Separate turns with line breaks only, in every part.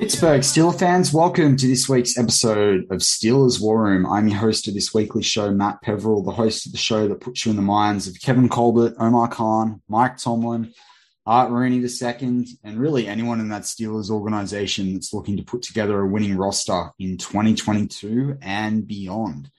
Pittsburgh Steelers fans, welcome to this week's episode of Steelers War Room. I'm your host of this weekly show, Matt Peverell, the host of the show that puts you in the minds of Kevin Colbert, Omar Khan, Mike Tomlin, Art Rooney II, and really anyone in that Steelers organization that's looking to put together a winning roster in 2022 and beyond.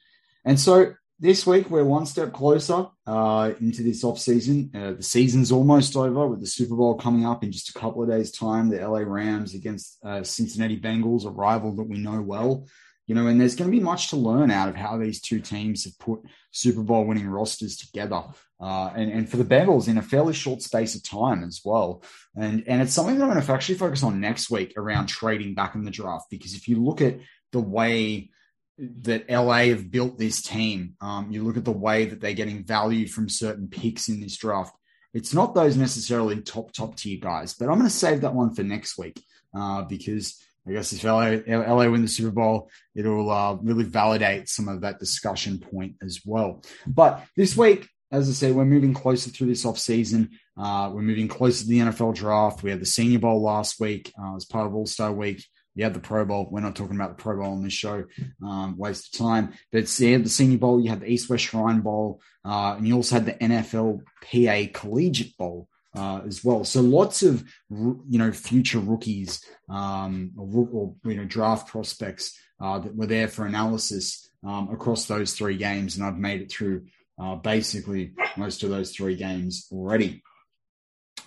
And so this week we're one step closer uh, into this off season. Uh, the season's almost over with the Super Bowl coming up in just a couple of days' time. The LA Rams against uh, Cincinnati Bengals, a rival that we know well. You know, and there's going to be much to learn out of how these two teams have put Super Bowl winning rosters together, uh, and and for the Bengals in a fairly short space of time as well. And and it's something that I'm going to actually focus on next week around trading back in the draft because if you look at the way that LA have built this team. Um, you look at the way that they're getting value from certain picks in this draft. It's not those necessarily top top tier guys, but I'm going to save that one for next week uh, because I guess if LA, LA win the Super Bowl, it'll uh, really validate some of that discussion point as well. But this week, as I said, we're moving closer through this off season. Uh, we're moving closer to the NFL draft. We had the Senior Bowl last week uh, as part of All Star Week. You had the Pro Bowl. We're not talking about the Pro Bowl on this show. Um, waste of time. But yeah, the Senior Bowl. You had the East West Shrine Bowl, uh, and you also had the NFL PA Collegiate Bowl uh, as well. So lots of you know future rookies um, or, or, you know draft prospects uh, that were there for analysis um, across those three games, and I've made it through uh, basically most of those three games already.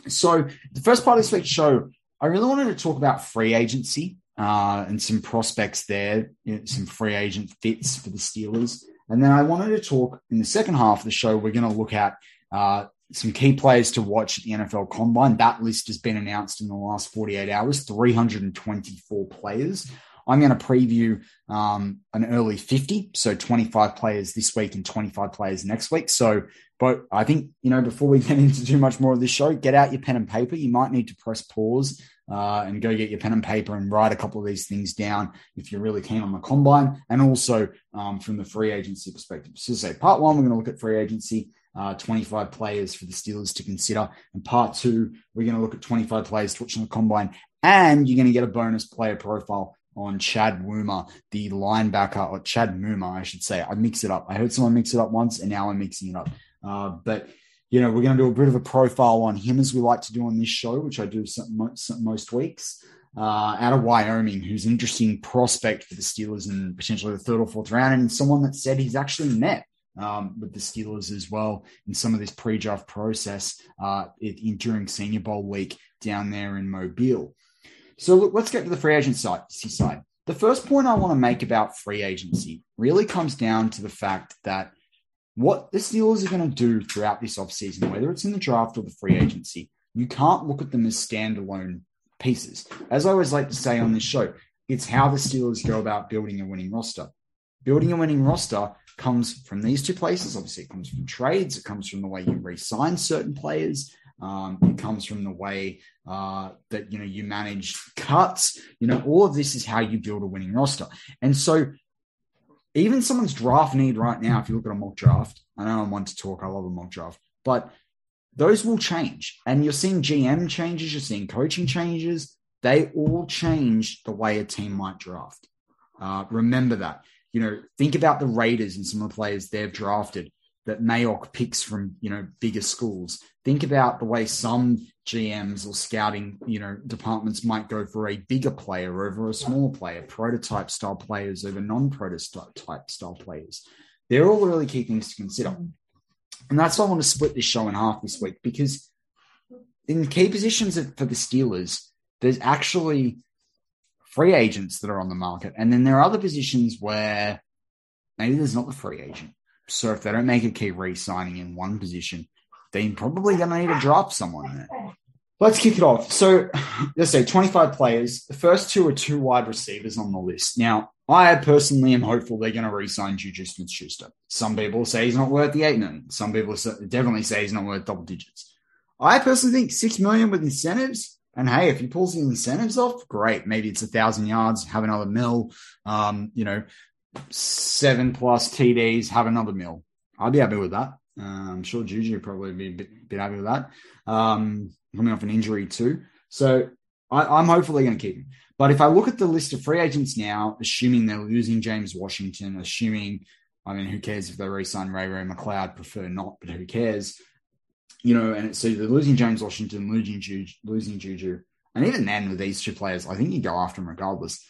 So the first part of this week's show, I really wanted to talk about free agency uh, and some prospects there, you know, some free agent fits for the Steelers. And then I wanted to talk in the second half of the show, we're going to look at uh, some key players to watch at the NFL Combine. That list has been announced in the last 48 hours 324 players. I'm going to preview um, an early 50, so 25 players this week and 25 players next week. So, but I think, you know, before we get into too much more of this show, get out your pen and paper. You might need to press pause uh, and go get your pen and paper and write a couple of these things down if you're really keen on the combine and also um, from the free agency perspective. So, say part one, we're going to look at free agency. Uh, 25 players for the Steelers to consider. And part two, we're going to look at 25 players to watch on the combine. And you're going to get a bonus player profile on Chad Woomer, the linebacker, or Chad Muma, I should say. I mix it up. I heard someone mix it up once, and now I'm mixing it up. Uh, but you know, we're going to do a bit of a profile on him as we like to do on this show, which I do some, most, most weeks. Uh, out of Wyoming, who's an interesting prospect for the Steelers and potentially the third or fourth round, and someone that said he's actually met um, with the Steelers as well in some of this pre-draft process uh, in, during Senior Bowl week down there in Mobile. So look, let's get to the free agency side. The first point I want to make about free agency really comes down to the fact that what the Steelers are going to do throughout this offseason, whether it's in the draft or the free agency, you can't look at them as standalone pieces. As I always like to say on this show, it's how the Steelers go about building a winning roster. Building a winning roster comes from these two places. Obviously, it comes from trades, it comes from the way you re sign certain players, um, it comes from the way uh, that you know you manage cuts. You know, all of this is how you build a winning roster. And so, even someone's draft need right now, if you look at a mock draft, I know I want to talk. I love a mock draft, but those will change. And you're seeing GM changes, you're seeing coaching changes. They all change the way a team might draft. Uh, remember that. You know, think about the Raiders and some of the players they've drafted that Mayock picks from, you know, bigger schools. Think about the way some GMs or scouting, you know, departments might go for a bigger player over a smaller player, prototype style players over non-prototype style players. They're all really key things to consider. And that's why I want to split this show in half this week because in key positions for the Steelers, there's actually free agents that are on the market. And then there are other positions where maybe there's not the free agent. So if they don't make a key re signing in one position, then probably going to need to drop someone there. Let's kick it off. So let's say 25 players. The first two are two wide receivers on the list. Now, I personally am hopeful they're going to re-sign Juju Smith-Schuster. Some people say he's not worth the eight million. Some people definitely say he's not worth double digits. I personally think six million with incentives. And hey, if he pulls the incentives off, great. Maybe it's a thousand yards, have another mill. Um, you know, seven plus TDs, have another mill. I'd be happy with that. Uh, I'm sure Juju probably be a bit, bit happy with that. Um, coming off an injury too. So I, am hopefully going to keep him. But if I look at the list of free agents now, assuming they're losing James Washington, assuming, I mean, who cares if they re-sign Ray Ray McCloud? Prefer not, but who cares? You know, and so they're losing James Washington, losing Juju, losing Juju, and even then with these two players, I think you go after them regardless.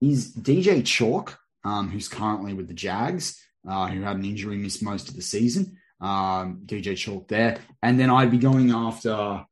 Is DJ Chark, um, who's currently with the Jags, uh, who had an injury, missed most of the season. Um, DJ Chark there, and then I'd be going after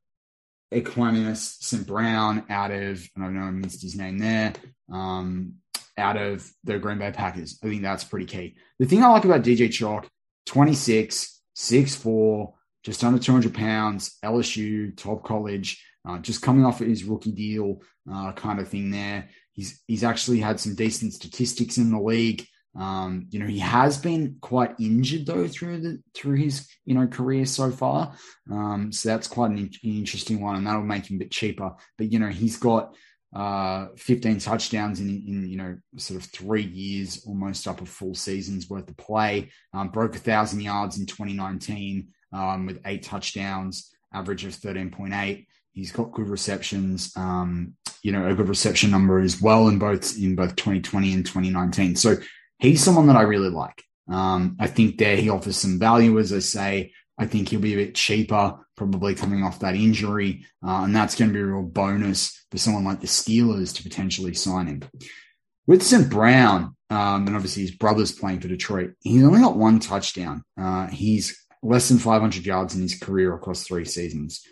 Equanimeous St. Brown out of, I don't know I missed his name there, um, out of the Green Bay Packers. I think that's pretty key. The thing I like about DJ Chark, 26, 6'4, just under 200 pounds, LSU, top college, uh, just coming off of his rookie deal uh, kind of thing there. He's, he's actually had some decent statistics in the league. Um, you know, he has been quite injured though through the through his you know career so far. Um, so that's quite an, an interesting one, and that'll make him a bit cheaper. But you know, he's got uh 15 touchdowns in in you know sort of three years, almost up a full season's worth of play. Um, broke a thousand yards in 2019 um, with eight touchdowns, average of 13.8. He's got good receptions, um, you know, a good reception number as well in both in both 2020 and 2019. So he's someone that I really like. Um, I think there he offers some value, as I say. I think he'll be a bit cheaper, probably coming off that injury. Uh, and that's going to be a real bonus for someone like the Steelers to potentially sign him. With St. Brown, um, and obviously his brother's playing for Detroit, he's only got one touchdown. Uh, he's less than 500 yards in his career across three seasons.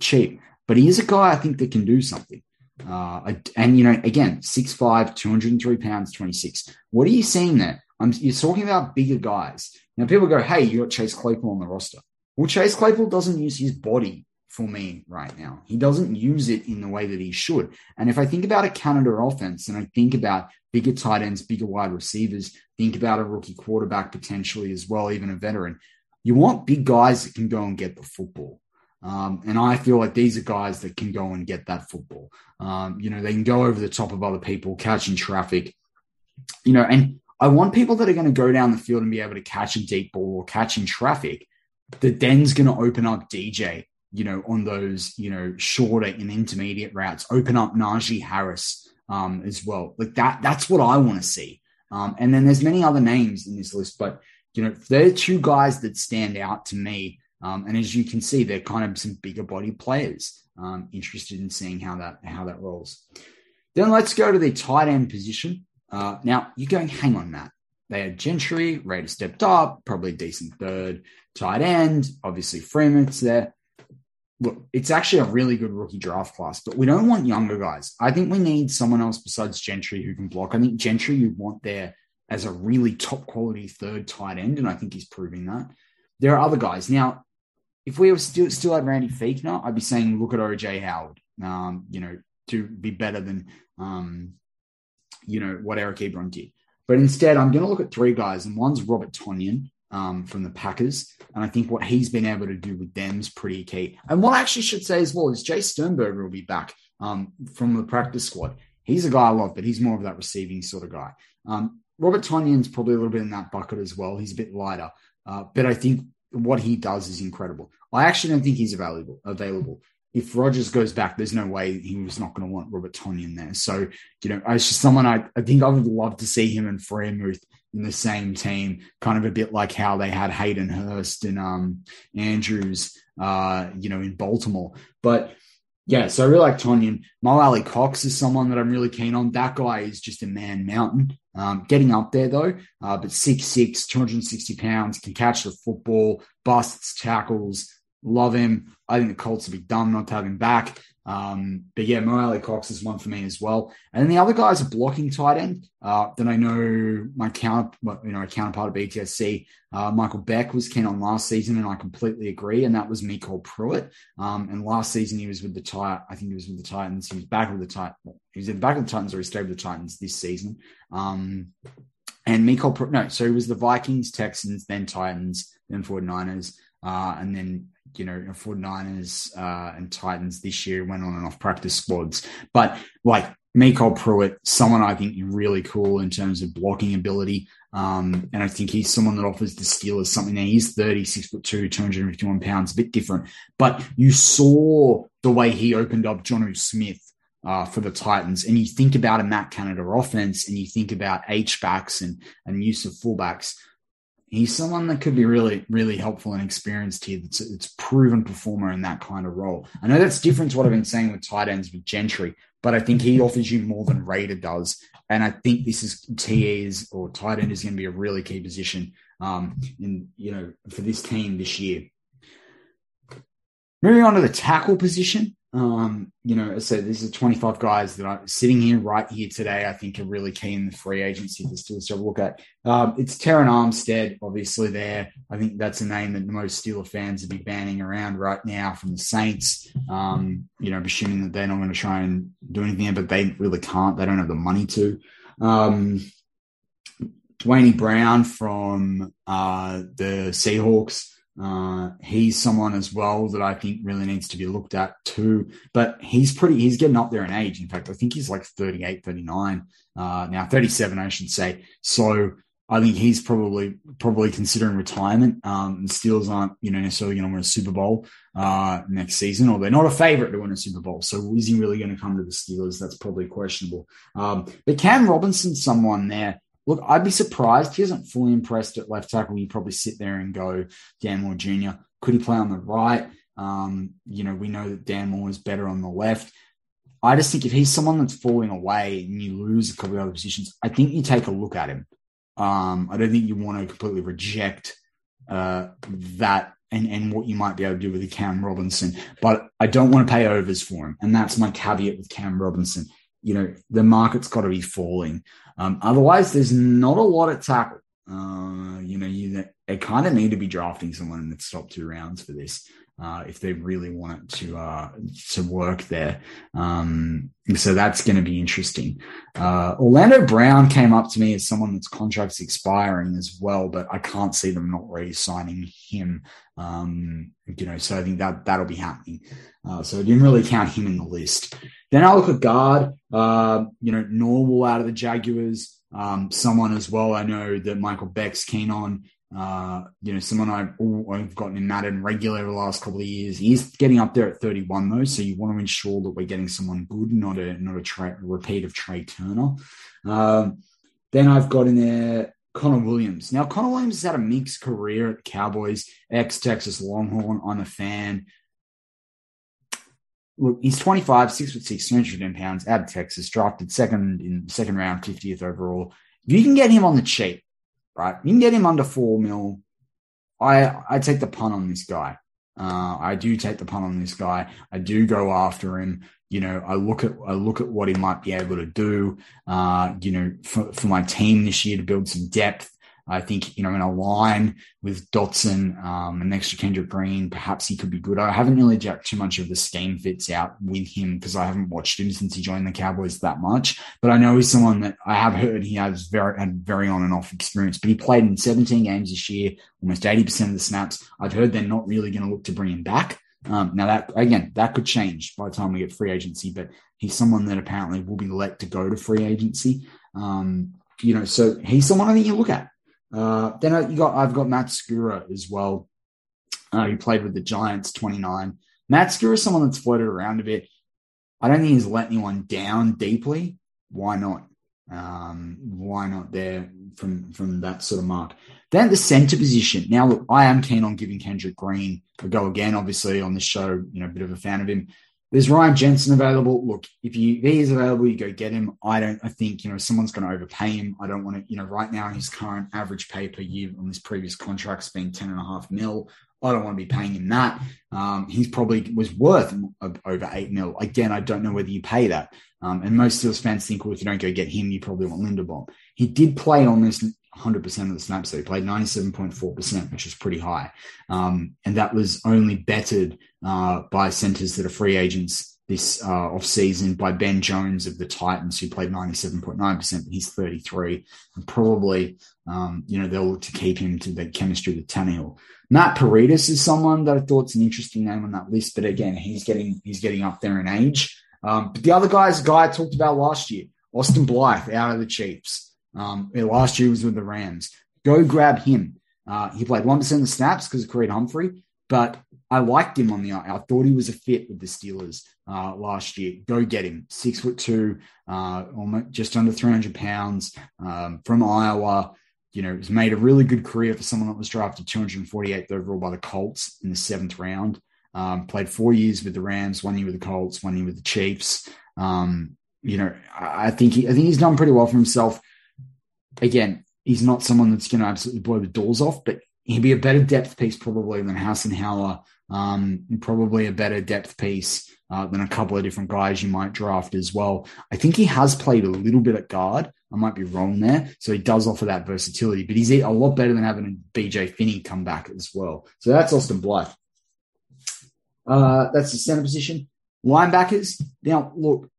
Cheap. But he is a guy I think that can do something. Uh, and, you know, again, 6'5, 203 pounds, 26. What are you seeing there? I'm, you're talking about bigger guys. Now, people go, hey, you got Chase Claypool on the roster. Well, Chase Claypool doesn't use his body for me right now. He doesn't use it in the way that he should. And if I think about a Canada offense and I think about bigger tight ends, bigger wide receivers, think about a rookie quarterback potentially as well, even a veteran, you want big guys that can go and get the football. Um, and I feel like these are guys that can go and get that football. Um, you know, they can go over the top of other people, catching traffic, you know, and I want people that are going to go down the field and be able to catch a deep ball or catch in traffic The den's going to open up DJ, you know, on those, you know, shorter and intermediate routes, open up Najee Harris um, as well. Like that, that's what I want to see. Um, and then there's many other names in this list, but you know, they're two guys that stand out to me. Um, and as you can see, they're kind of some bigger body players. Um, interested in seeing how that how that rolls. Then let's go to the tight end position. Uh, now you're going, hang on, Matt. They had Gentry, Rader stepped up, probably decent third tight end. Obviously, Freeman's there. Look, it's actually a really good rookie draft class, but we don't want younger guys. I think we need someone else besides Gentry who can block. I think Gentry you want there as a really top quality third tight end, and I think he's proving that. There are other guys. Now, if we were still still had Randy Fichtner, I'd be saying look at OJ Howard. Um, you know, to be better than um, you know, what Eric Ebron did. But instead, I'm going to look at three guys, and one's Robert Tonyan um, from the Packers. And I think what he's been able to do with them is pretty key. And what I actually should say as well is Jace Sternberger will be back um, from the practice squad. He's a guy I love, but he's more of that receiving sort of guy. Um, Robert Tonyan's probably a little bit in that bucket as well. He's a bit lighter, uh, but I think what he does is incredible. I actually don't think he's available. Available. If Rodgers goes back, there's no way he was not going to want Robert Tonyan there. So you know, it's just someone I, I think I would love to see him and Freiermuth in the same team, kind of a bit like how they had Hayden Hurst and um, Andrews, uh, you know, in Baltimore. But yeah, so I really like Tonyan. Mo Alie-Cox is someone that I'm really keen on. That guy is just a man mountain. Um, getting up there though, uh, but 6'6, 260 pounds, can catch the football, busts tackles. Love him. I think the Colts would be dumb not to have him back. Um, but yeah, Mo Alie-Cox is one for me as well. And then the other guys are blocking tight end. Uh, then I know my counter, you know, a counterpart of BTSC, uh, Michael Beck was keen on last season, and I completely agree. And that was MyCole Pruitt. Um, and last season he was with the Tit. I think he was with the Titans. He was back with the Titans. He was in the back of the Titans, or he stayed with the Titans this season. Um, and MyCole Pruitt, no, so it was the Vikings, Texans, then Titans, then 49ers, uh, and then you know, 49ers uh, and Titans this year went on and off practice squads. But like MyCole Pruitt, someone I think really cool in terms of blocking ability. Um, and I think he's someone that offers the Steelers something. Now he's 36 foot two, 251 pounds, a bit different. But you saw the way he opened up Jonnu Smith uh, for the Titans. And you think about a Matt Canada offense and you think about H backs and, and use of fullbacks he's someone that could be really, really helpful and experienced here. That's it's proven performer in that kind of role. I know that's different to what I've been saying with tight ends with Gentry, but I think he offers you more than Rader does. And I think this is TE's or tight end is going to be a really key position um, in you know for this team this year. Moving on to the tackle position. Um, you know, I said these are 25 guys that are sitting here right here today. I think are really key in the free agency to still to look at. Um, it's Terron Armstead, obviously there. I think that's a name that most Steeler fans would be banning around right now from the Saints. Um, you know, assuming that they're not going to try and do anything, but they really can't. They don't have the money to. Um, Duane Brown from uh, the Seahawks. Uh, he's someone as well that I think really needs to be looked at too. But he's pretty, he's getting up there in age. In fact, I think he's like 38, 39, uh, now 37, I should say. So I think he's probably, probably considering retirement. Um, and Steelers aren't, you know, necessarily going to win a Super Bowl, uh, next season, or they're not a favorite to win a Super Bowl. So is he really going to come to the Steelers? That's probably questionable. Um, but Cam Robinson's someone there Look, I'd be surprised. He hasn't fully impressed at left tackle. You probably sit there and go, Dan Moore Jr. Could he play on the right? Um, you know, we know that Dan Moore is better on the left. I just think if he's someone that's falling away and you lose a couple of other positions, I think you take a look at him. Um, I don't think you want to completely reject uh, that and, and what you might be able to do with a Cam Robinson, but I don't want to pay overs for him. And that's my caveat with Cam Robinson you know, the market's got to be falling. Um, otherwise, there's not a lot at tackle. Uh, you know, you they kind of need to be drafting someone in the top two rounds for this uh, if they really want to uh, to work there. Um, so that's going to be interesting. Uh, Orlando Brown came up to me as someone that's contract's expiring as well, but I can't see them not re-signing him. Um, you know, so I think that that'll be happening. Uh, so I didn't really count him in the list. Then I look at guard, uh, you know, Norwell out of the Jaguars, um, someone as well I know that Michael Beck's keen on. Uh, you know, someone I've, I've gotten in Madden regular the last couple of years. He's getting up there at 31 though, so you want to ensure that we're getting someone good, not a not a, tra- repeat of Trai Turner. Um, then I've got in there Connor Williams. Now, Connor Williams has had a mixed career at Cowboys, ex Texas Longhorn. I'm a fan. Look, he's 25, six foot six, 310 pounds, out of Texas, drafted second in second round, 50th overall. If you can get him on the cheap, right? You can get him under four mil. I I take the punt on this guy. Uh, I do take the punt on this guy. I do go after him. You know, I look at I look at what he might be able to do. Uh, you know, for, for my team this year to build some depth. I think, you know, in a line with Dotson um, and next to Kendrick Green, perhaps he could be good. I haven't really jacked too much of the scheme fits out with him because I haven't watched him since he joined the Cowboys that much. But I know he's someone that I have heard he has very had very on and off experience. But he played in 17 games this year, almost 80% of the snaps. I've heard they're not really going to look to bring him back. Um, now that again, that could change by the time we get free agency, but he's someone that apparently will be let to go to free agency. Um, you know, so he's someone I think you look at. Uh, then you got I've got Matt Skura as well. Uh, he played with the Giants, 29. Matt Skura is someone that's floated around a bit. I don't think he's let anyone down deeply. Why not? Um, why not there from from that sort of mark? Then the center position. Now, look, I am keen on giving Kendrick Green a go again. Obviously, on this show, you know, a bit of a fan of him. There's Ryan Jensen available. Look, if, you, if he is available, you go get him. I don't. I think you know someone's going to overpay him. I don't want to. You know, right now his current average pay per year on this previous contract's been ten and a half mil. I don't want to be paying him that. Um, he's probably was worth over eight mil. Again, I don't know whether you pay that. Um, and most Steelers fans think, well, if you don't go get him, you probably want Linderbaum. He did play almost 100% of the snaps. So he played 97.4%, which is pretty high. Um, and that was only bettered uh, by centers that are free agents this uh, off season by Ben Jones of the Titans, who played 97.9%, but he's 33. And probably, um, you know, they'll look to keep him to the chemistry with Tannehill. Matt Paradis is someone that I thought's an interesting name on that list, but again, he's getting he's getting up there in age. Um, but the other guy's guy I talked about last year, Austin Blythe, out of the Chiefs. Um, last year was with the Rams. Go grab him. Uh, he played 1% of the snaps because of Creed Humphrey, but I liked him on the I thought he was a fit with the Steelers uh, last year. Go get him. Six foot two, uh, almost just under 300 pounds um, from Iowa. You know, he's made a really good career for someone that was drafted 248th overall by the Colts in the seventh round. Um, played four years with the Rams, one year with the Colts, one year with the Chiefs. Um, you know, I think he, I think he's done pretty well for himself. Again, he's not someone that's going to absolutely blow the doors off, but he'd be a better depth piece probably than Hassenauer. Um, probably a better depth piece uh, than a couple of different guys you might draft as well. I think he has played a little bit at guard. I might be wrong there. So he does offer that versatility, but he's a lot better than having BJ Finney come back as well. So that's Austin Blythe. Uh, that's the center position. Linebackers. Now, look,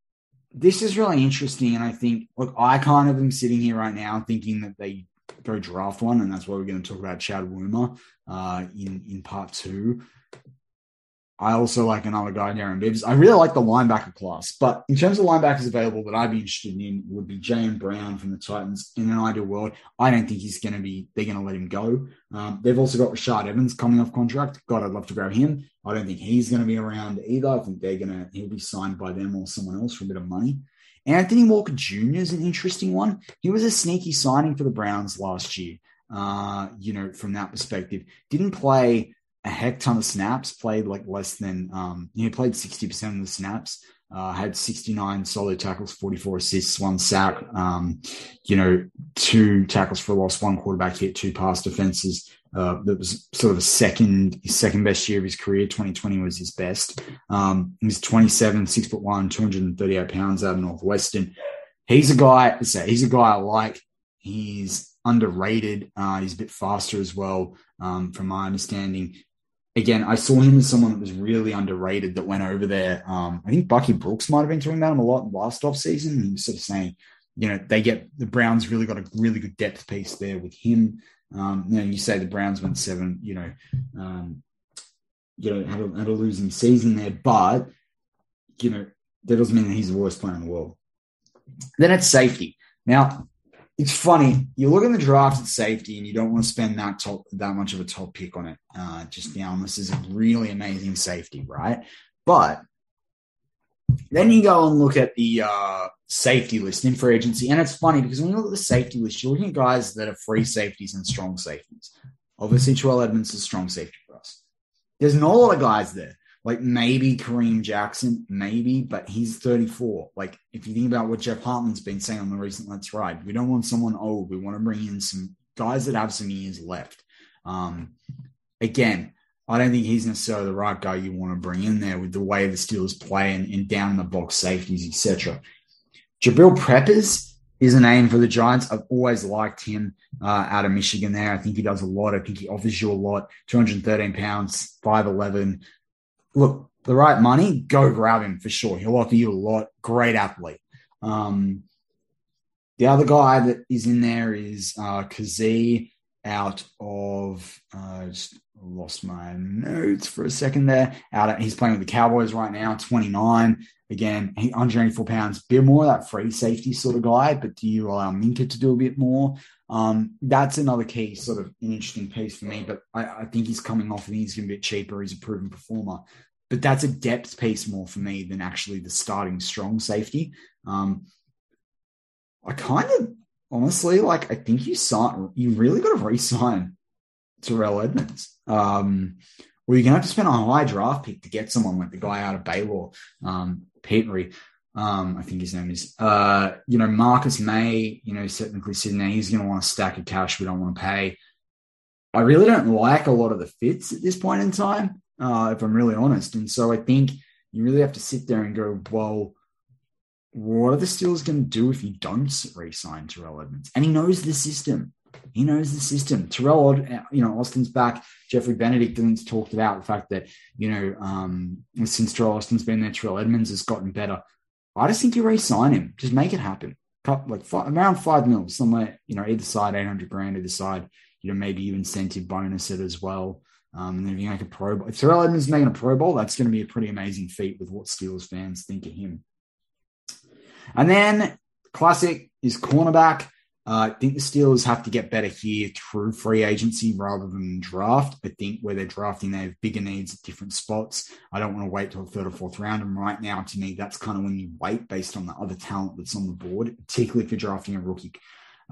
this is really interesting. And I think, look, I kind of am sitting here right now thinking that they go draft one. And that's why we're going to talk about Chad Woomer uh, in, in part two. I also like another guy, Darren Bibbs. I really like the linebacker class, but in terms of linebackers available that I'd be interested in would be Jayon Brown from the Titans. In an ideal world, I don't think he's going to be, they're going to let him go. Um, they've also got Rashaan Evans coming off contract. God, I'd love to grab him. I don't think he's going to be around either. I think they're going to, he'll be signed by them or someone else for a bit of money. Anthony Walker Jr. is an interesting one. He was a sneaky signing for the Browns last year. Uh, you know, from that perspective, didn't play a heck ton of snaps, played like less than, um, he played 60% of the snaps, uh, had 69 solo tackles, 44 assists, one sack, um, you know, two tackles for loss, one quarterback hit, two pass defenses. Uh, that was sort of a second, second best year of his career. 2020 was his best. Um, he's 27, six foot one, 238 pounds out of Northwestern. He's a guy, he's a guy I like. He's underrated. Uh, he's a bit faster as well, um, from my understanding again, I saw him as someone that was really underrated that went over there. Um, I think Bucky Brooks might have been talking about him a lot last off season. He was sort of saying, you know, they get the Browns really got a really good depth piece there with him. Um, you know, you say the Browns went seven, you know, um, you know, had a, had a losing season there, but you know, that doesn't mean that he's the worst player in the world. Then it's safety. Now, it's funny. You look in the draft at safety, and you don't want to spend that top that much of a top pick on it. Uh, just now, this is a really amazing safety, right? But Then you go and look at the uh, safety list in free agency, and it's funny because when you look at the safety list, you're looking at guys that are free safeties and strong safeties. Obviously, Terrell Edmunds is strong safety for us. There's not a lot of guys there. Like maybe Kareem Jackson, maybe, but he's 34. Like if you think about what Jeff Hartman's been saying on the recent Let's Ride, we don't want someone old. We want to bring in some guys that have some years left. Um, again, I don't think he's necessarily the right guy you want to bring in there with the way the Steelers play and, and down in the box safeties, etc. Jabrill Peppers is a name for the Giants. I've always liked him uh, out of Michigan there. I think he does a lot. I think he offers you a lot. 213 pounds, 5'11. Look, the right money, go grab him for sure. He'll offer you a lot. Great athlete. Um, the other guy that is in there is uh, Kazee out of uh, just lost my notes for a second there. Out of, he's playing with the Cowboys right now, 29. Again, 184 pounds, bit more of that free safety sort of guy, but do you allow Minkah to do a bit more? Um, that's another key, sort of interesting piece for me, but I, I think he's coming off and he's going to be cheaper. He's a proven performer. But that's a depth piece more for me than actually the starting strong safety. Um, I kind of honestly like I think you sign you really got to re-sign Terrell Edmunds. Um, or you're gonna have to spend a high draft pick to get someone like the guy out of Baylor, um, Pitre. Um, I think his name is. Uh, you know, Marcus Maye, you know, technically sitting there, he's gonna want a stack of cash we don't want to pay. I really don't like a lot of the fits at this point in time, uh, if I'm really honest. And so I think you really have to sit there and go, well, what are the Steelers going to do if you don't re-sign Terrell Edmunds? And he knows the system. He knows the system. Terrell, you know, Austin's back. Jeffrey Benedict has talked about the fact that, you know, um, since Teryl Austin's been there, Terrell Edmunds has gotten better. I just think you re-sign him. Just make it happen. Like five, around five mil, somewhere, you know, either side, 800 grand, either side, you know, maybe you incentive bonus it as well. Um, and then if you make a Pro Bowl, if Terrell Edmunds making a Pro Bowl, that's going to be a pretty amazing feat with what Steelers fans think of him. And then classic is cornerback. Uh, I think the Steelers have to get better here through free agency rather than draft. I think where they're drafting, they have bigger needs at different spots. I don't want to wait till the third or fourth round. And right now, to me, that's kind of when you wait based on the other talent that's on the board, particularly if you're drafting a rookie,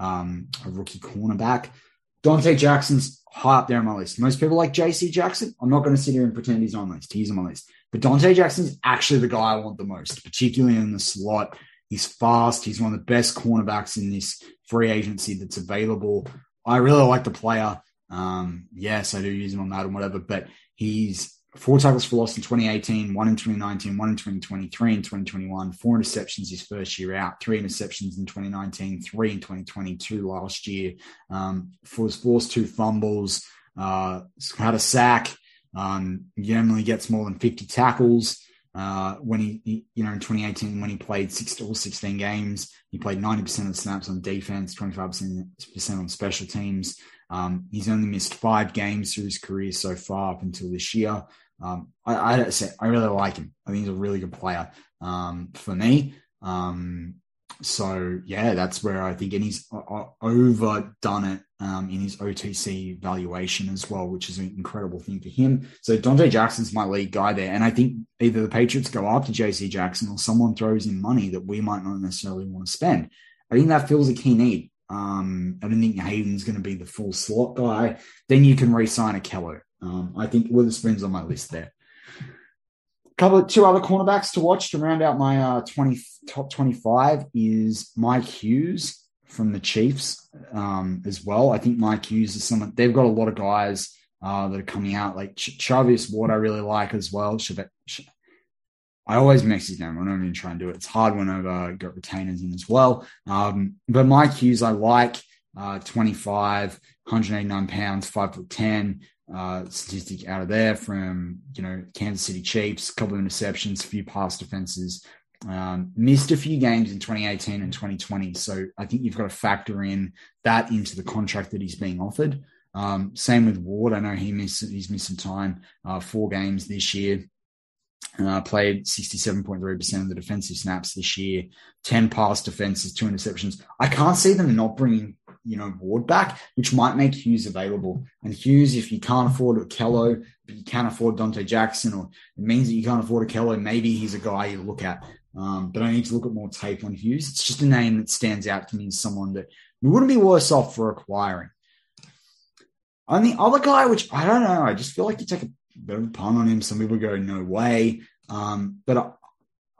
um, a rookie cornerback. Donte Jackson's high up there on my list. Most people like JC Jackson. I'm not going to sit here and pretend he's on my list. He's on my list. But Donte Jackson's actually the guy I want the most, particularly in the slot. He's fast. He's one of the best cornerbacks in this free agency that's available. I really like the player. Um, yes, I do use him on that and whatever, but he's four tackles for loss in 2018, one in 2019, one in 2023, and 2021, four interceptions his first year out, three interceptions in 2019, three in 2022 last year. Um, was forced two fumbles, uh, had a sack, um, generally gets more than 50 tackles. Uh, when he, he, you know, in 2018, when he played six all 16 games, he played 90% of the snaps on defense, 25% on special teams. Um, he's only missed five games through his career so far up until this year. Um, I, I, I really like him. I think he's a really good player um, for me. Um, so yeah, that's where I think, and he's overdone it um, in his OTC valuation as well, which is an incredible thing for him. So Donte Jackson's my lead guy there, and I think either the Patriots go after JC Jackson or someone throws in money that we might not necessarily want to spend. I think that fills a key need. Um, I don't think Hayden's going to be the full slot guy. Then you can re-sign Ahkello. Um, I think Witherspoon's on my list there couple of two other cornerbacks to watch to round out my uh, 20 top 25 is Mike Hughes from the Chiefs um, as well. I think Mike Hughes is someone they've got a lot of guys uh, that are coming out like Ch- Charvarius Ward. I really like as well. I always his name. I don't even try and do it. It's hard when I've uh, got retainers in as well. Um, but my Hughes, I like uh, 25, 189 pounds, five foot 10 uh, statistic out of there from you know Kansas City Chiefs, a couple of interceptions, a few pass defenses. Um, missed a few games in 2018 and 2020, so I think you've got to factor in that into the contract that he's being offered. Um, same with Ward. I know he missed he's some time, uh, four games this year. Uh, played 67.3% of the defensive snaps this year, 10 pass defenses, two interceptions. I can't see them not bringing you know, Ward back, which might make Hughes available. And Hughes, if you can't afford Ahkello, but you can't afford Donte Jackson, or it means that you can't afford Ahkello, maybe he's a guy you look at. Um, but I need to look at more tape on Hughes. It's just a name that stands out to me as someone that we wouldn't be worse off for acquiring. And the other guy, which I don't know, I just feel like you take a bit of a pun on him. Some people go, no way. Um, but I,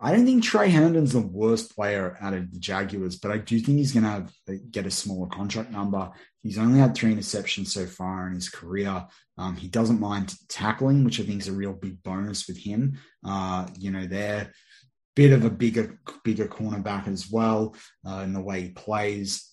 I, don't think Tre Herndon's the worst player out of the Jaguars, but I do think he's going to get a smaller contract number. He's only had three interceptions so far in his career. Um, he doesn't mind tackling, which I think is a real big bonus with him. Uh, you know, they're bit of a bigger, bigger cornerback as well uh, in the way he plays.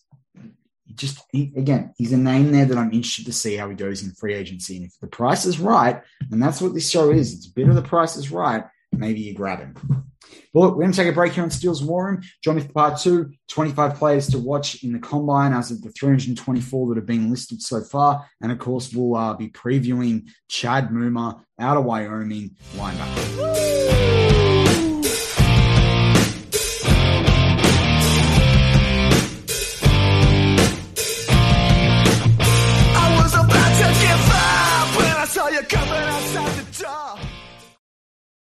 Just he, again, he's a name there that I'm interested to see how he goes in free agency. And if the price is right, and that's what this show is, it's a bit of the price is right. Maybe you grab him. But look, we're going to take a break here on Steel's War Room. Join me for part two 25 players to watch in the combine as of the 324 that have been listed so far. And of course, we'll uh, be previewing Chad Muma out of Wyoming linebacker.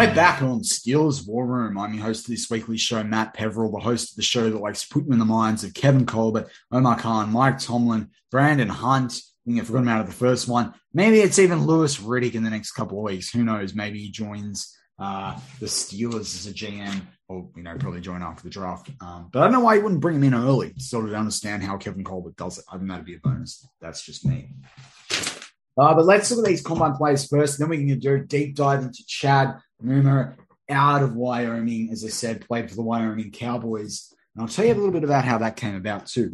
We're back on Steelers War Room. I'm your host of this weekly show, Matt Peverell, the host of the show that likes to put you in the minds of Kevin Colbert, Omar Khan, Mike Tomlin, Brandon Hunt. I think I forgot him out of the first one. Maybe it's even Louis Riddick in the next couple of weeks. Who knows? Maybe he joins uh, the Steelers as a GM, or you know, probably join after the draft. Um, but I don't know why you wouldn't bring him in early sort of understand how Kevin Colbert does it. I think that'd be a bonus. That's just me. Uh, but let's look at these combine players first. Then we can do a deep dive into Chad Muma out of Wyoming, as I said, played for the Wyoming Cowboys. And I'll tell you a little bit about how that came about too.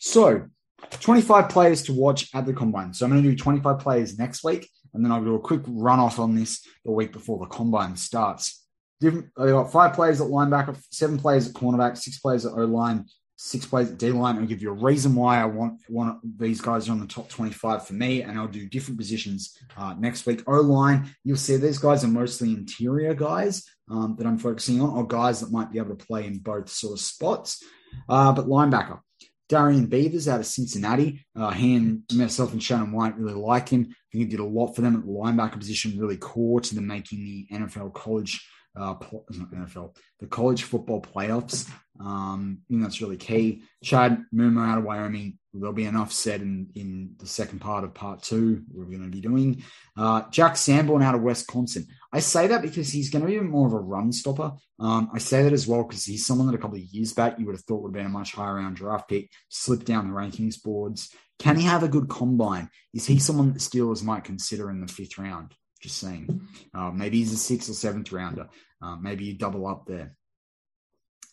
So, 25 players to watch at the combine. So I'm going to do 25 players next week, and then I'll do a quick run off on this the week before the combine starts. Different, I got five players at linebacker, seven players at cornerback, six players at O line, six plays at D line. I'll give you a reason why I want want these guys are on the top 25 for me, and I'll do different positions uh, next week. O line, you'll see these guys are mostly interior guys um, that I'm focusing on, or guys that might be able to play in both sort of spots. Uh, but linebacker, Darian Beavers out of Cincinnati. Uh, he and myself and Shannon White really like him. I think he did a lot for them at the linebacker position, really core to them making the NFL college uh, NFL, the college football playoffs. Um, I think that's really key. Chad Muma out of Wyoming. There'll be enough said in, in the second part of part two we're going to be doing. Uh, Jack Sanborn out of Wisconsin. I say that because he's going to be more of a run stopper. Um, I say that as well because he's someone that a couple of years back you would have thought would have been a much higher round draft pick, slipped down the rankings boards. Can he have a good combine? Is he someone that Steelers might consider in the fifth round? Just saying. Uh, maybe he's a sixth or seventh rounder. Uh, maybe you double up there.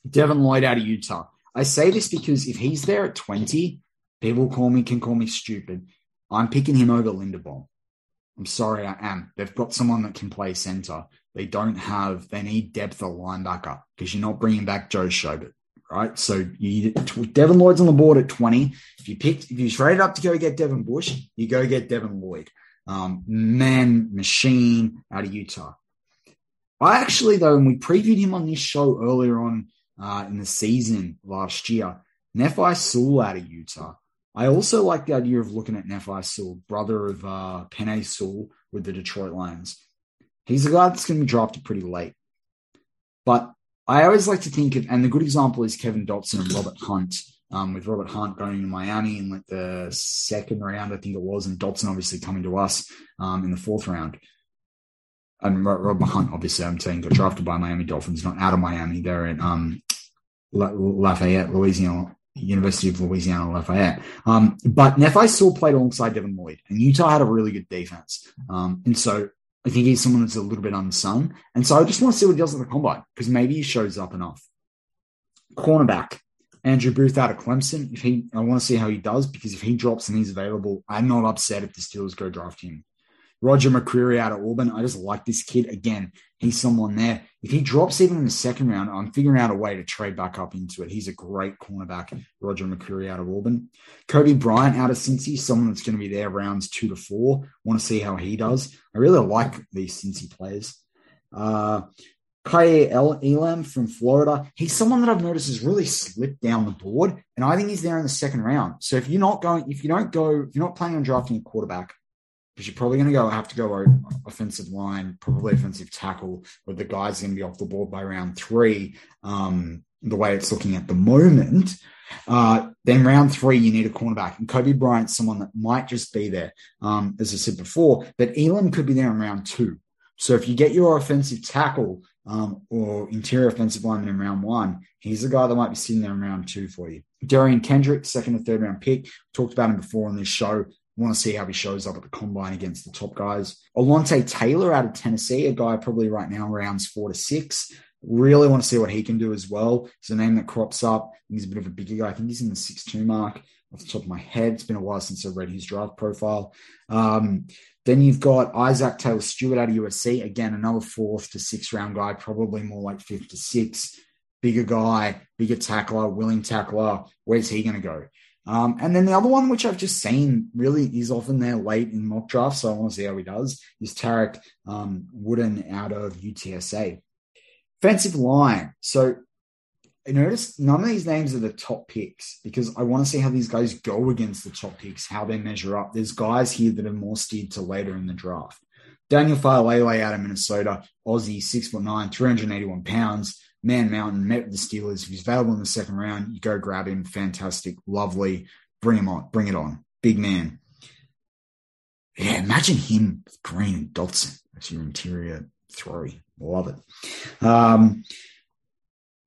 Devin Lloyd out of Utah. I say this because if he's there at 20, people call me can call me stupid. I'm picking him over Linderbaum. I'm sorry, I am. They've got someone that can play center. They don't have. They need depth at linebacker because you're not bringing back Joe Schobert, right? So you Devin Lloyd's on the board at 20. If you picked, if you traded up to go get Devin Bush, you go get Devin Lloyd. Um, man, machine out of Utah. I actually, though, and we previewed him on this show earlier on uh, in the season last year, Nephi Sewell out of Utah. I also like the idea of looking at Nephi Sewell, brother of uh, Penei Sewell with the Detroit Lions. He's a guy that's going to be drafted pretty late. But I always like to think of, and the good example is Kevin Dotson and Robert Hunt, um, with Robert Hunt going to Miami in like the second round, I think it was, and Dotson obviously coming to us um, in the fourth round and Robert Hunt, obviously, I'm saying got drafted by Miami Dolphins, not out of Miami. They're at um, Lafayette, Louisiana, University of Louisiana Lafayette. Um, but Nephi still played alongside Devin Lloyd, and Utah had a really good defense. Um, and so I think he's someone that's a little bit unsung. And so I just want to see what he does at the combine because maybe he shows up enough. Cornerback, Andrew Booth out of Clemson. If he, I want to see how he does because if he drops and he's available, I'm not upset if the Steelers go draft him. Roger McCreary out of Auburn. I just like this kid. Again, he's someone there. If he drops even in the second round, I'm figuring out a way to trade back up into it. He's a great cornerback, Roger McCreary out of Auburn. Coby Bryant out of Cincy, someone that's going to be there rounds two to four. Want to see how he does. I really like these Cincy players. Uh, Kaiir Elam from Florida. He's someone that I've noticed has really slipped down the board, and I think he's there in the second round. So if you're not going, if you don't go, if you're not planning on drafting a quarterback, because you're probably going to go have to go offensive line, probably offensive tackle, where the guy's going to be off the board by round three. Um, the way it's looking at the moment, uh, then round three you need a cornerback, and Coby Bryant's someone that might just be there. Um, as I said before, but Elam could be there in round two. So if you get your offensive tackle um, or interior offensive lineman in round one, he's a guy that might be sitting there in round two for you. Derion Kendrick, second or third round pick. Talked about him before on this show want to see how he shows up at the combine against the top guys. Alontae Taylor out of Tennessee, a guy probably right now rounds four to six. Really want to see what he can do as well. It's a name that crops up. He's a bit of a bigger guy. I think he's in the six-two mark off the top of my head. It's been a while since I read his draft profile. Um, then you've got Isaac Taylor Stuart out of USC. Again, another fourth to sixth round guy, probably more like fifth to six. Bigger guy, bigger tackler, willing tackler. Where's he going to go? Um, and then the other one, which I've just seen really is often there late in mock drafts, so I want to see how he does, is Tariq um, Woolen out of UTSA. Offensive line. So I noticed none of these names are the top picks because I want to see how these guys go against the top picks, how they measure up. There's guys here that are more steered to later in the draft. Daniel Faalele out of Minnesota, Aussie, six foot nine, 381 pounds. Man Mountain met with the Steelers. If he's available in the second round, you go grab him. Fantastic, lovely. Bring him on. Bring it on. Big man. Yeah, imagine him with Green and Dotson as your interior three. Love it. Um,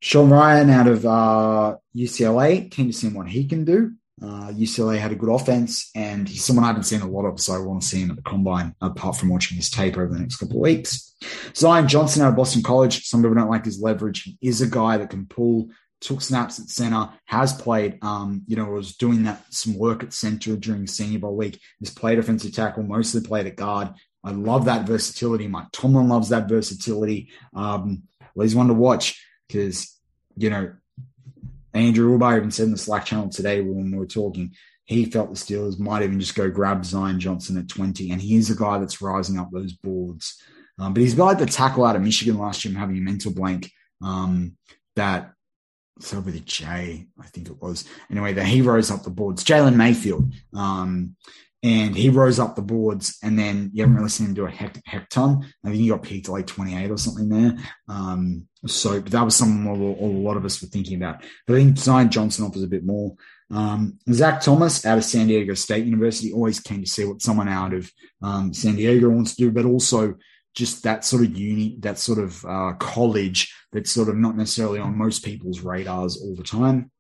Sean Rhyan out of uh, UCLA. Keen to see what he can do. Uh, UCLA had a good offense, and he's someone I haven't seen a lot of, so I want to see him at the combine, apart from watching his tape over the next couple of weeks. Zion Johnson out of Boston College. Some people don't like his leverage. He is a guy that can pull, took snaps at center, has played, um, you know, was doing that some work at center during Senior Bowl week. Has played offensive tackle, mostly played at guard. I love that versatility. Mike Tomlin loves that versatility. Um, well, he's one to watch because, you know, Andrew Wilbar even said in the Slack channel today when we were talking, he felt the Steelers might even just go grab Zion Johnson at 20. And he's a guy that's rising up those boards. Um, but he's got the tackle out of Michigan last year. Having a mental blank. Um, that so with a J, I think it was. Anyway, that he rose up the boards. Jalen Mayfield. Um, and he rose up the boards, and then you haven't really seen him do a heck, heck ton. I think he got peaked to like 28 or something there. Um, so that was something a lot of us were thinking about. But I think Zion Johnson offers a bit more. Um, Zach Thomas out of San Diego State University always came to see what someone out of um, San Diego wants to do, but also just that sort of uni, that sort of uh, college that's sort of not necessarily on most people's radars all the time.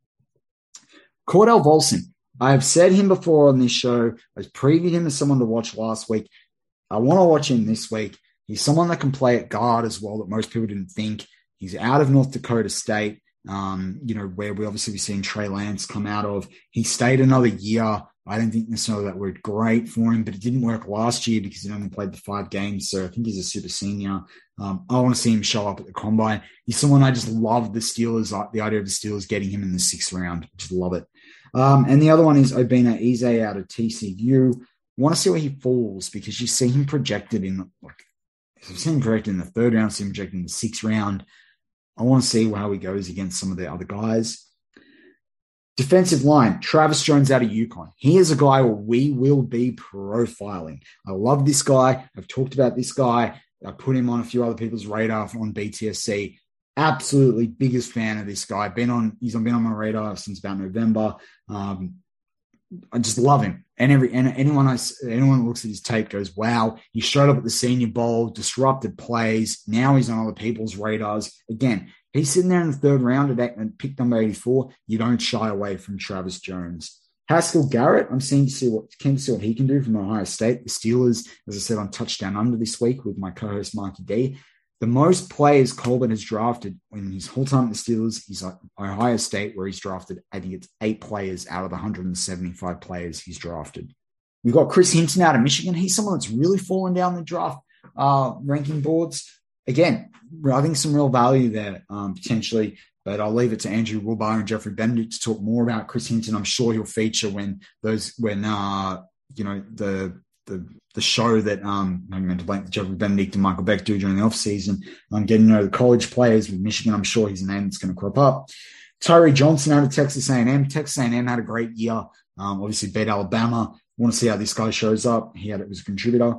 Cordell Volson I've said him before on this show. I was previewed him as someone to watch last week. I want to watch him this week. He's someone that can play at guard as well that most people didn't think. He's out of North Dakota State, um, you know, where we obviously be seeing Trey Lance come out of. He stayed another year. I don't think necessarily that worked great for him, but it didn't work last year because he only played the five games. So I think he's a super senior. Um, I want to see him show up at the combine. He's someone I just love the Steelers, the idea of the Steelers getting him in the sixth round. I just love it. Um, and the other one is Obinna Eze out of TCU. Want to see where he falls because you see him projected in like I've seen him projected in the third round, see him projected in the sixth round. I want to see how he goes against some of the other guys. Defensive line, Travis Jones out of UConn. He is a guy we will be profiling. I love this guy. I've talked about this guy. I put him on a few other people's radar on BTSC absolutely biggest fan of this guy. Been on, he's been on my radar since about November. Um, I just love him. And every and anyone I anyone that looks at his tape goes, "Wow, he showed up at the Senior Bowl, disrupted plays. Now he's on other people's radars." Again, he's sitting there in the third round at pick number eighty four. You don't shy away from Travis Jones. Haskell Garrett, I'm seeing to see what to see what he can do from Ohio State. The Steelers, as I said, on touchdown under this week with my co-host Marky D. The most players Colbert has drafted in his whole time at the Steelers, he's at Ohio State, where he's drafted, I think it's eight players out of the 175 players he's drafted. We've got Chris Hinton out of Michigan. He's someone that's really fallen down the draft uh, ranking boards. Again, I think some real value there um, potentially. But I'll leave it to Andrew Wilbar and Jeffrey Benedict to talk more about Chris Hinton. I'm sure he'll feature when those when uh you know the the the show that um I'm meant to blank Jeffrey Benedict and Michael Beck do during the off season. I'm getting to know the college players with Michigan. I'm sure he's a name that's going to crop up. Tyree Johnson out of Texas A&M. Texas A&M had a great year. Um, obviously beat Alabama. Want to see how this guy shows up. He had it was a contributor.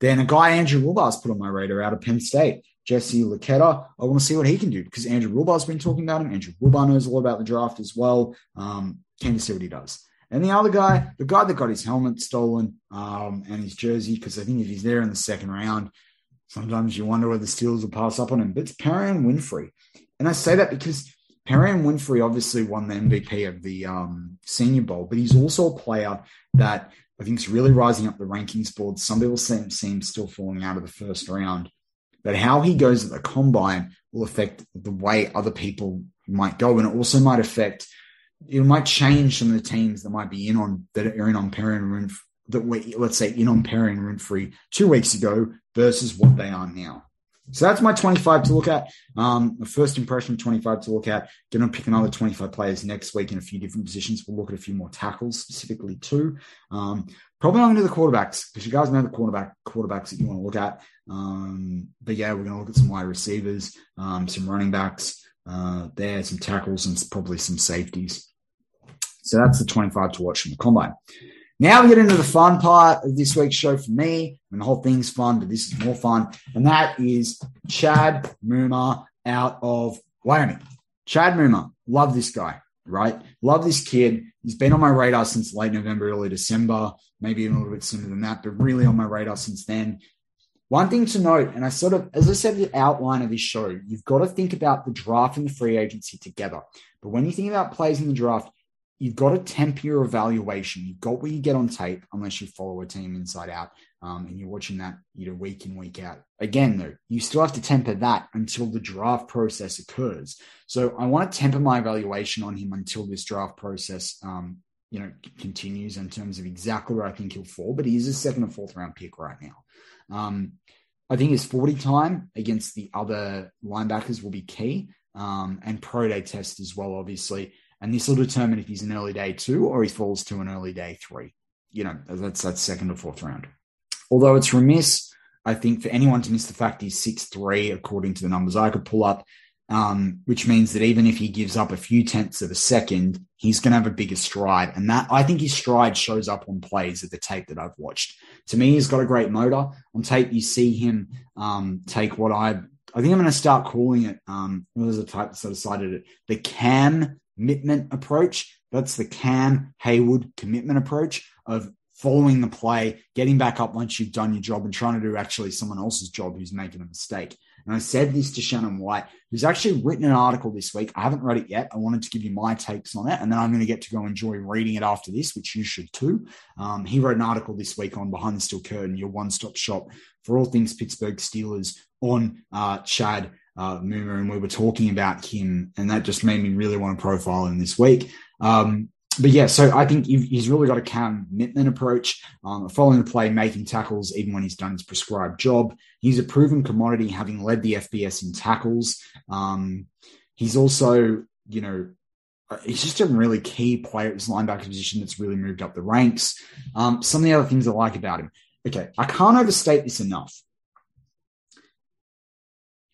Then a guy Andrew Wilbar's put on my radar out of Penn State. Jesse Luketa. I want to see what he can do because Andrew Wilbar's been talking about him. Andrew Wilbar knows a lot about the draft as well. Um, can to see what he does. And the other guy, the guy that got his helmet stolen um, and his jersey, because I think if he's there in the second round, sometimes you wonder whether the Steelers will pass up on him. But it's Perrion Winfrey. And I say that because Perrion Winfrey obviously won the MVP of the um, Senior Bowl, but he's also a player that I think is really rising up the rankings board. Some people seem, seem still falling out of the first round. But how he goes at the combine will affect the way other people might go. And it also might affect, it might change some of the teams that might be in on, that are in on Perrion Winfrey, that we, let's say in on Perrion Winfrey two weeks ago versus what they are now. So that's my 25 to look at. Um, the first impression 25 to look at. Going to pick another 25 players next week in a few different positions. We'll look at a few more tackles specifically too. Um, probably not going to do the quarterbacks because you guys know the quarterback quarterbacks that you want to look at. Um, but yeah, we're going to look at some wide receivers, um, some running backs uh, there, some tackles, and probably some safeties. So that's the 25 to watch from the combine. Now we get into the fun part of this week's show for me. Mean, the whole thing's fun, but this is more fun. And that is Chad Muma out of Wyoming. Chad Muma, love this guy, right? Love this kid. He's been on my radar since late November, early December, maybe even a little bit sooner than that, but really on my radar since then. One thing to note, and I sort of, as I said, the outline of this show, you've got to think about the draft and the free agency together. But when you think about plays in the draft, you've got to temper your evaluation. You've got what you get on tape, unless you follow a team inside out um, and you're watching that you know week in week out. Again, though, you still have to temper that until the draft process occurs. So I want to temper my evaluation on him until this draft process um, you know continues in terms of exactly where I think he'll fall. But he is a second or fourth round pick right now. Um, I think his 40 time against the other linebackers will be key. Um, and pro day test as well, obviously. And this will determine if he's an early day two or he falls to an early day three. You know, that's that's second or fourth round. Although it's remiss, I think, for anyone to miss the fact he's six three, according to the numbers I could pull up, um, which means that even if he gives up a few tenths of a second, he's going to have a bigger stride. And that I think his stride shows up on plays of the tape that I've watched. To me, he's got a great motor. On tape, you see him um, take what I I think I'm going to start calling it. Um, what was the type that decided it? The Cam commitment approach. That's the Cam Heyward commitment approach of following the play, getting back up once you've done your job, and trying to do actually someone else's job who's making a mistake. And I said this to Shannon White, who's actually written an article this week. I haven't read it yet. I wanted to give you my takes on it, and then I'm going to get to go enjoy reading it after this, which you should too. Um, he wrote an article this week on Behind the Steel Curtain, your one stop shop for all things Pittsburgh Steelers on uh, Chad uh, Muma, and we were talking about him, and that just made me really want to profile him this week. Um, but yeah, so I think he's really got a commitment approach, um, following the play, making tackles even when he's done his prescribed job. He's a proven commodity, having led the FBS in tackles. Um, he's also, you know, uh, he's just a really key player at linebacker position that's really moved up the ranks. Um, some of the other things I like about him. Okay, I can't overstate this enough.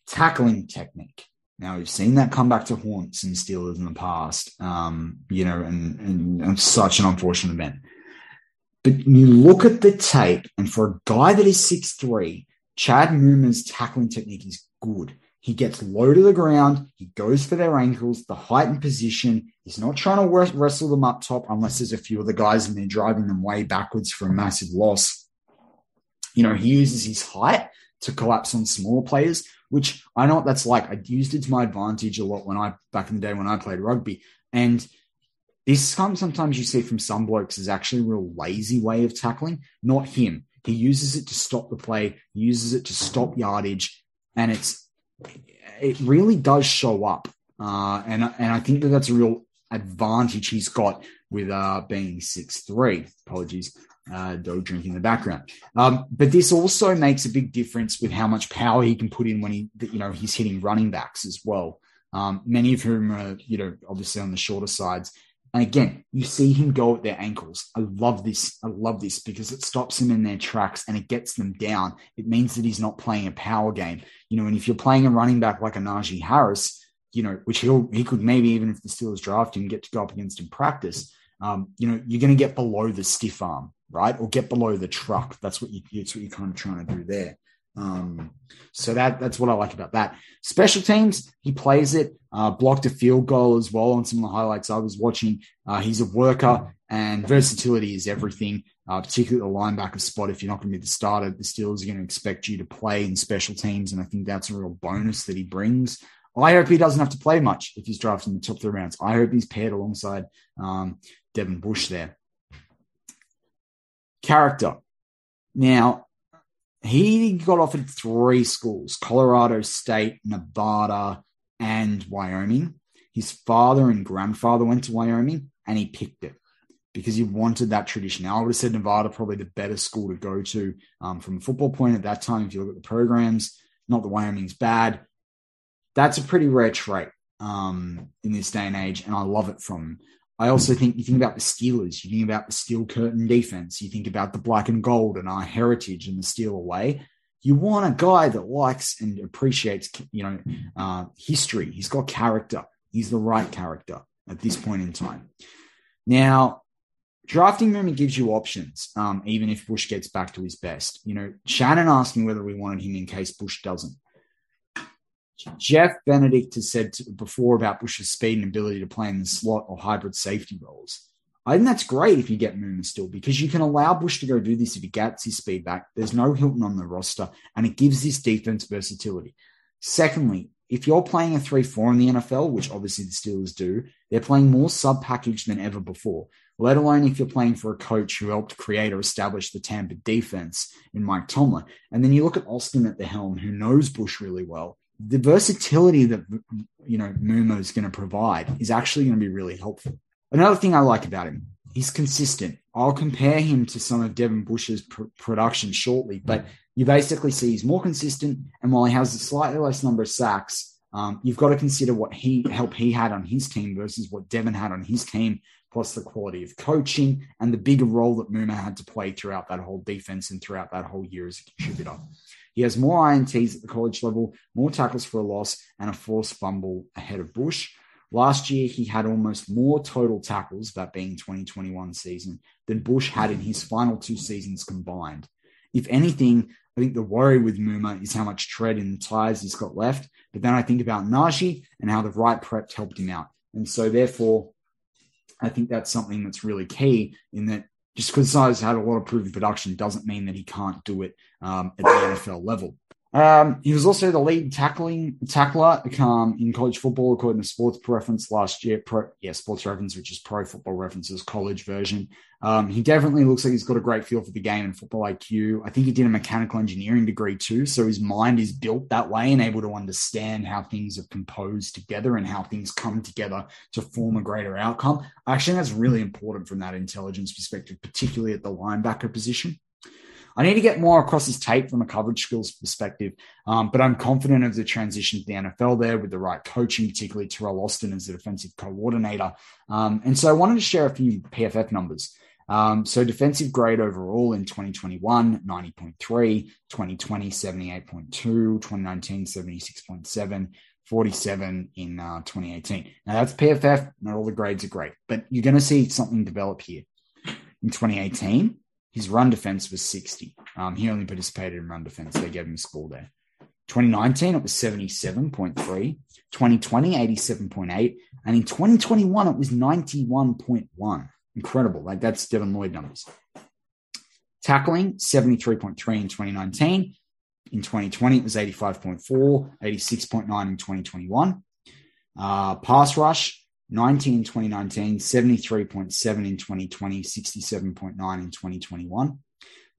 Tackling technique. Now we've seen that come back to haunt some Steelers in the past, um, you know, and, and, and such an unfortunate event. But you look at the tape, and for a guy that is six three, Chad Muma's tackling technique is good. He gets low to the ground. He goes for their ankles, the height and position. He's not trying to wrestle them up top unless there's a few of the guys and they're driving them way backwards for a massive loss. You know, he uses his height to collapse on smaller players, which I know what that's like. I used it to my advantage a lot when I back in the day when I played rugby. And This comes sometimes you see from some blokes is actually a real lazy way of tackling, not him. He uses it to stop the play, uses it to stop yardage, and it's it really does show up. Uh, and and I think that that's a real advantage he's got with uh, being six three. Apologies, uh, dog drink in the background. Um, but this also makes a big difference with how much power he can put in when he you know he's hitting running backs as well. Um, many of whom are you know obviously on the shorter sides. And again, you see him go at their ankles. I love this. I love this because it stops them in their tracks and it gets them down. It means that he's not playing a power game. You know, and if you're playing a running back like a Najee Harris, you know, which he'll he could maybe even if the Steelers draft him get to go up against in practice. Um, you know, you're going to get below the stiff arm, right, or get below the truck. That's what you that's what you're kind of trying to do there. Um, so that that's what I like about that. Special teams, he plays it, uh, blocked a field goal as well on some of the highlights I was watching. Uh, he's a worker, and versatility is everything, uh, particularly the linebacker spot. If you're not going to be the starter, the Steelers are going to expect you to play in special teams, and I think that's a real bonus that he brings. I hope he doesn't have to play much if he's drafted in the top three rounds. I hope he's paired alongside um, Devin Bush there. Character. Now, he got offered three schools Colorado State, Nevada, and Wyoming. His father and grandfather went to Wyoming, and he picked it because he wanted that tradition. Now, I would have said Nevada probably the better school to go to um, from a football point at that time. If you look at the programs, not that Wyoming's bad, that's a pretty rare trait um, in this day and age, and I love it from. I also think you think about the Steelers, you think about the steel curtain defense, you think about the black and gold and our heritage and the steel away. You want a guy that likes and appreciates, you know, uh, history. He's got character. He's the right character at this point in time. Now, drafting Muma gives you options, um, even if Bush gets back to his best. You know, Shannon asked me whether we wanted him in case Bush doesn't. Jeff Benedict has said before about Bush's speed and ability to play in the slot or hybrid safety roles. I think that's great if you get Muma still because you can allow Bush to go do this if he gets his speed back. There's no Hilton on the roster and it gives this defense versatility. Secondly, if you're playing a 3 4 in the NFL, which obviously the Steelers do, they're playing more sub package than ever before, let alone if you're playing for a coach who helped create or establish the Tampa defense in Mike Tomlin. And then you look at Austin at the helm, who knows Bush really well the versatility that you know Muma is going to provide is actually going to be really helpful. Another thing I like about him, he's consistent. I'll compare him to some of Devin Bush's pr- production shortly, but you basically see he's more consistent, and while he has a slightly less number of sacks, um, you've got to consider what he help he had on his team versus what Devin had on his team, plus the quality of coaching and the bigger role that Muma had to play throughout that whole defense and throughout that whole year as a contributor. He has more INTs at the college level, more tackles for a loss, and a forced fumble ahead of Bush. Last year, he had almost more total tackles, that being 2021 season, than Bush had in his final two seasons combined. If anything, I think the worry with Muma is how much tread in the tires he's got left. But then I think about Najee and how the right prep helped him out. And so, therefore, I think that's something that's really key in that just because Size had a lot of proven production doesn't mean that he can't do it um, at the NFL level. Um, he was also the lead tackling tackler um, in college football, according to Sports Reference last year. Pro, yeah, Sports Reference, which is Pro Football Reference's college version. Um, he definitely looks like he's got a great feel for the game and football IQ. I think he did a mechanical engineering degree too, so his mind is built that way and able to understand how things are composed together and how things come together to form a greater outcome. Actually that's really important from that intelligence perspective, particularly at the linebacker position. I need to get more across his tape from a coverage skills perspective, um, but I'm confident of the transition to the NFL there with the right coaching, particularly Teryl Austin as the defensive coordinator. Um, and so I wanted to share a few PFF numbers. Um, so defensive grade overall in 2021, 90.3, 2020, 78.2, 2019, 76.7, 47 in uh, 2018. Now that's PFF. Not all the grades are great, but you're going to see something develop here. In 2018, his run defense was 60. Um, he only participated in run defense. They gave him a score there. 2019, it was 77.3. 2020, 87.8. And in 2021, it was 91.1. Incredible. Like that's Devin Lloyd numbers. Tackling, 73.3 in 2019. In 2020, it was 85.4, 86.9 in 2021. Uh, pass rush, 90 in 2019, 73.7 in 2020, 67.9 in 2021.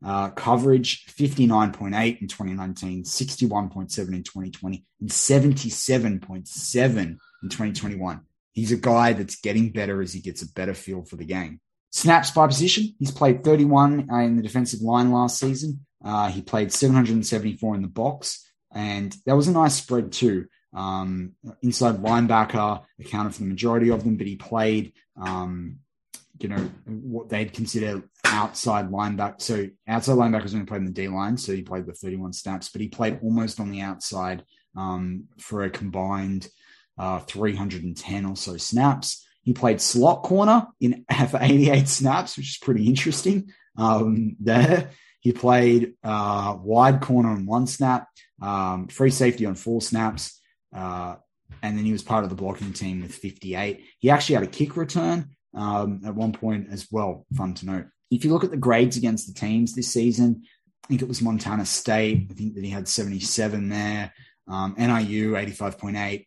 Uh, coverage 59.8 in 2019, 61.7 in 2020, and 77.7 in 2021. He's a guy that's getting better as he gets a better feel for the game. Snaps by position. He's played 31 in the defensive line last season. Uh, he played 774 in the box, and that was a nice spread too. Um, inside linebacker accounted for the majority of them, but he played, um, you know, what they'd consider outside linebacker. So outside linebackers only played in the D line, so he played the 31 snaps, but he played almost on the outside um, for a combined uh, 310 or so snaps. He played slot corner in for 88 snaps, which is pretty interesting. Um, there, he played uh, wide corner on one snap, um, free safety on four snaps, uh, and then he was part of the blocking team with 58. He actually had a kick return um, at one point as well. Fun to note. If you look at the grades against the teams this season, I think it was Montana State. I think that he had 77 there. Um, NIU 85.8,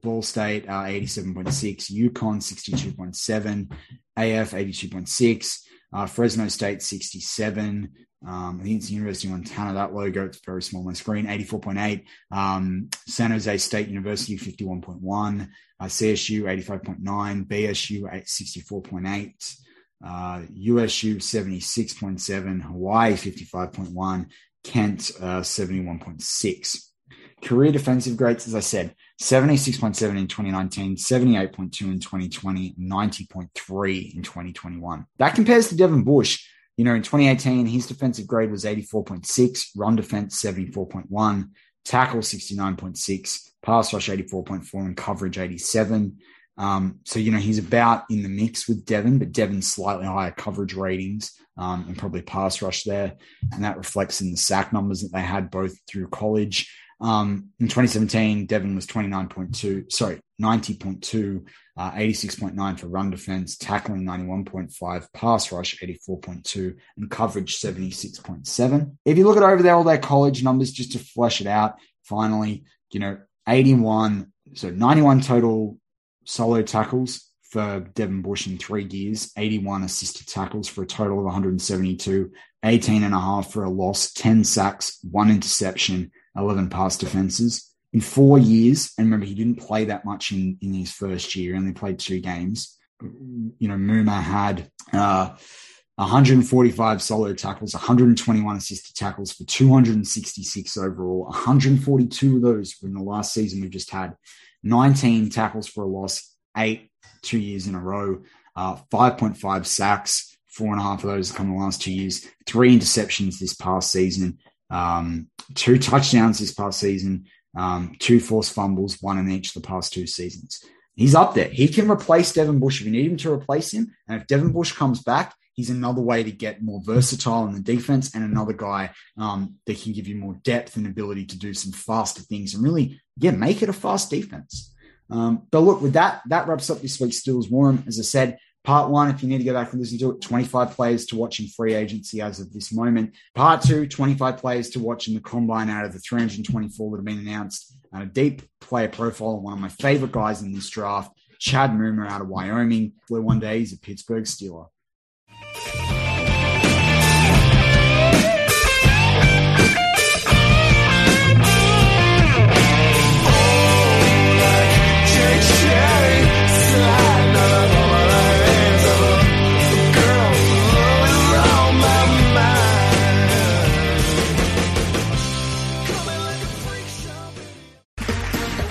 Ball State uh, 87.6, UConn 62.7, AF 82.6, uh, Fresno State 67. Um, I think it's the University of Montana. That logo, it's very small on my screen. 84.8. Um, San Jose State University 51.1. Uh, CSU 85.9. BSU 64.8 uh, USU 76.7, Hawaii 55.1, Kent uh, 71.6. Career defensive grades, as I said, 76.7 in 2019, 78.2 in 2020, 90.3 in 2021. That compares to Devin Bush. You know, in 2018, his defensive grade was 84.6, run defense 74.1, tackle 69.6, pass rush 84.4, and coverage 87. Um, so, you know, he's about in the mix with Devin, but Devin's slightly higher coverage ratings um, and probably pass rush there. And that reflects in the sack numbers that they had both through college. Um, in 2017, Devin was 29.2, sorry, 90.2, uh, 86.9 for run defense, tackling 91.5, pass rush 84.2, and coverage 76.7. If you look at over there, all their college numbers, just to flesh it out, finally, you know, 81, so 91 total solo tackles for Devin Bush in three years, 81 assisted tackles for a total of 172, 18 and a half for a loss, 10 sacks, one interception, 11 pass defenses. In four years, and remember, he didn't play that much in, in his first year, only played two games. You know, Muma had uh, 145 solo tackles, 121 assisted tackles for 266 overall. 142 of those were in the last season we've just had. 19 tackles for a loss, eight two years in a row, uh, 5.5 sacks, four and a half of those come in the last two years, three interceptions this past season, um, two touchdowns this past season, um, two forced fumbles, one in each the past two seasons. He's up there. He can replace Devin Bush if you need him to replace him. And if Devin Bush comes back, he's another way to get more versatile in the defense and another guy um, that can give you more depth and ability to do some faster things and really, yeah, make it a fast defense. Um, but look, with that, that wraps up this week's Steelers Warm. As I said, part one, if you need to go back and listen to it, 25 players to watch in free agency as of this moment. Part two, 25 players to watch in the combine out of the 324 that have been announced. And a deep player profile of one of my favorite guys in this draft, Chad Muma out of Wyoming, where one day he's a Pittsburgh Steeler.